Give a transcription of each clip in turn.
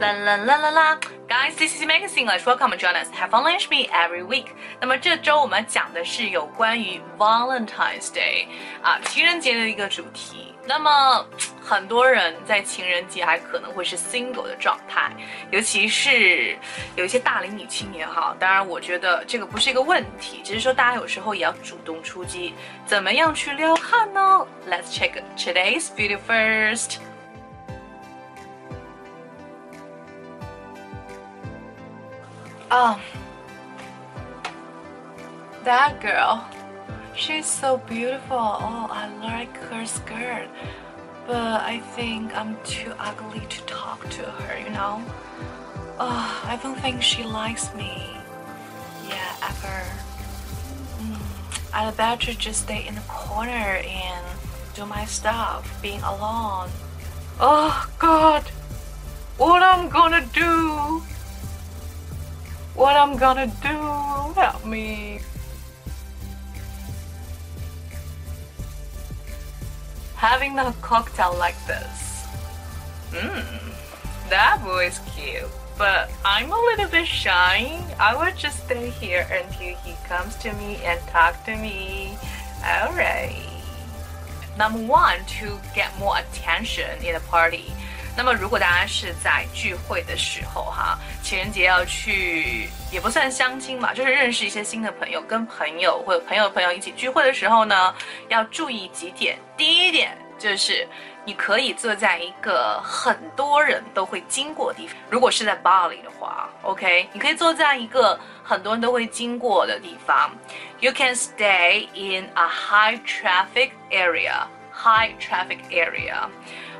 啦啦啦啦啦！Guys, this is Megan English. Welcome join us. Have fun lunch me every week. 那么这周我们讲的是有关于 Valentine's Day 啊，情人节的一个主题。那么很多人在情人节还可能会是 single 的状态，尤其是有一些大龄女青年哈。当然，我觉得这个不是一个问题，只是说大家有时候也要主动出击。怎么样去撩汉呢？Let's check today's video first. Um, that girl, she's so beautiful. Oh, I like her skirt, but I think I'm too ugly to talk to her, you know? Oh, I don't think she likes me. Yeah, ever. Mm, I'd better just stay in the corner and do my stuff, being alone. Oh, God. What I'm gonna do? What I'm gonna do. Help me. Having a cocktail like this. Mmm, that boy is cute. But I'm a little bit shy. I would just stay here until he comes to me and talk to me. Alright. Number one, to get more attention in a party. 那么，如果大家是在聚会的时候，哈，情人节要去，也不算相亲吧，就是认识一些新的朋友，跟朋友或者朋友的朋友一起聚会的时候呢，要注意几点。第一点就是，你可以坐在一个很多人都会经过的地方。如果是在巴黎的话，OK，你可以坐在一个很多人都会经过的地方。You can stay in a high traffic area. High traffic area.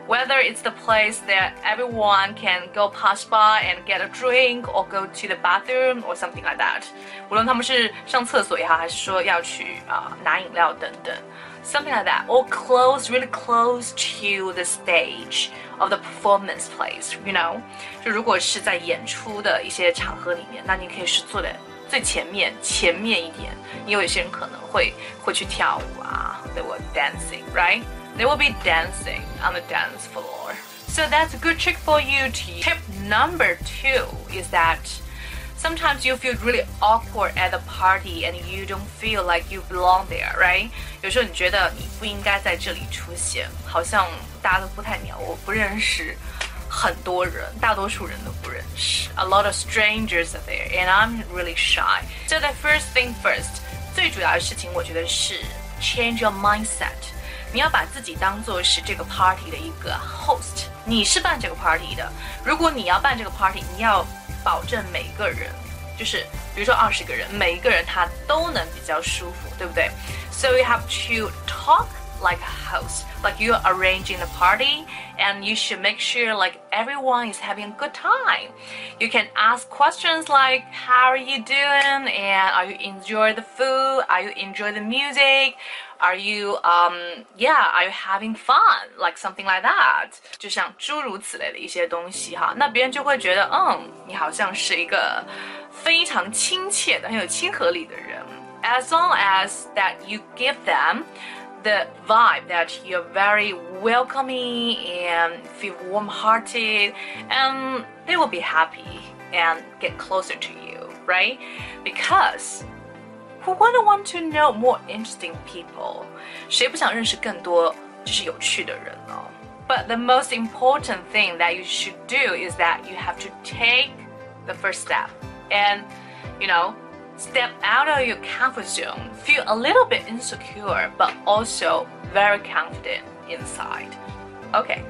whether it's the place that everyone can go pass by and get a drink or go to the bathroom or something like that，无论他们是上厕所也好，还是说要去啊、呃、拿饮料等等，something like that, or close, really close to the stage of the performance place, you know，就如果是在演出的一些场合里面，那你可以是坐在最前面，前面一点，因为有些人可能会会去跳舞啊，they were dancing, right? They will be dancing on the dance floor. So that's a good trick for you to Tip number two is that sometimes you feel really awkward at the party and you don't feel like you belong there, right? 有时候你觉得你不应该在这里出现，好像大家都不太鸟我，不认识很多人，大多数人都不认识。A lot of strangers are there, and I'm really shy. So the first thing first，最主要的事情我觉得是 change your mindset。 你要把自己当做是这个 party 的一个 host，你是办这个 party 的。如果你要办这个 party，你要保证每个人，就是比如说二十个人，每一个人他都能比较舒服，对不对？So you have to talk like a host, like you're arranging the party, and you should make sure like everyone is having a good time. You can ask questions like, "How are you doing?" and "Are you enjoy the food? Are you enjoy the music?" Are you um yeah? Are you having fun? Like something like that，就像诸如此类的一些东西哈，那别人就会觉得，嗯，你好像是一个非常亲切的、很有亲和力的人。As long as that you give them the vibe that you're very welcoming and feel warm-hearted, and they will be happy and get closer to you, right? Because who wouldn't want to know more interesting people? 谁不想认识更多就是有趣的人呢？But the most important thing that you should do is that you have to take the first step and, you know, step out of your comfort zone. Feel a little bit insecure, but also very confident inside. Okay.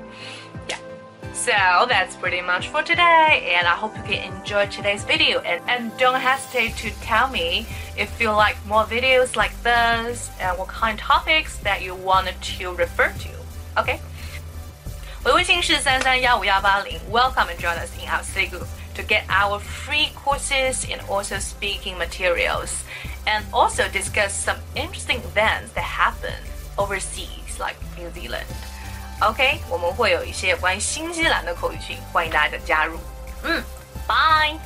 So that's pretty much for today and I hope you can enjoy today's video and, and don't hesitate to tell me if you like more videos like this and what kind of topics that you wanted to refer to. Okay? 我的微信是三三幺五幺八零。Welcome and join us in our study group to get our free courses and also speaking materials, and also discuss some interesting events that happen overseas, like New Zealand. OK，我们会有一些关于新西兰的口语群，欢迎大家的加入。嗯，拜。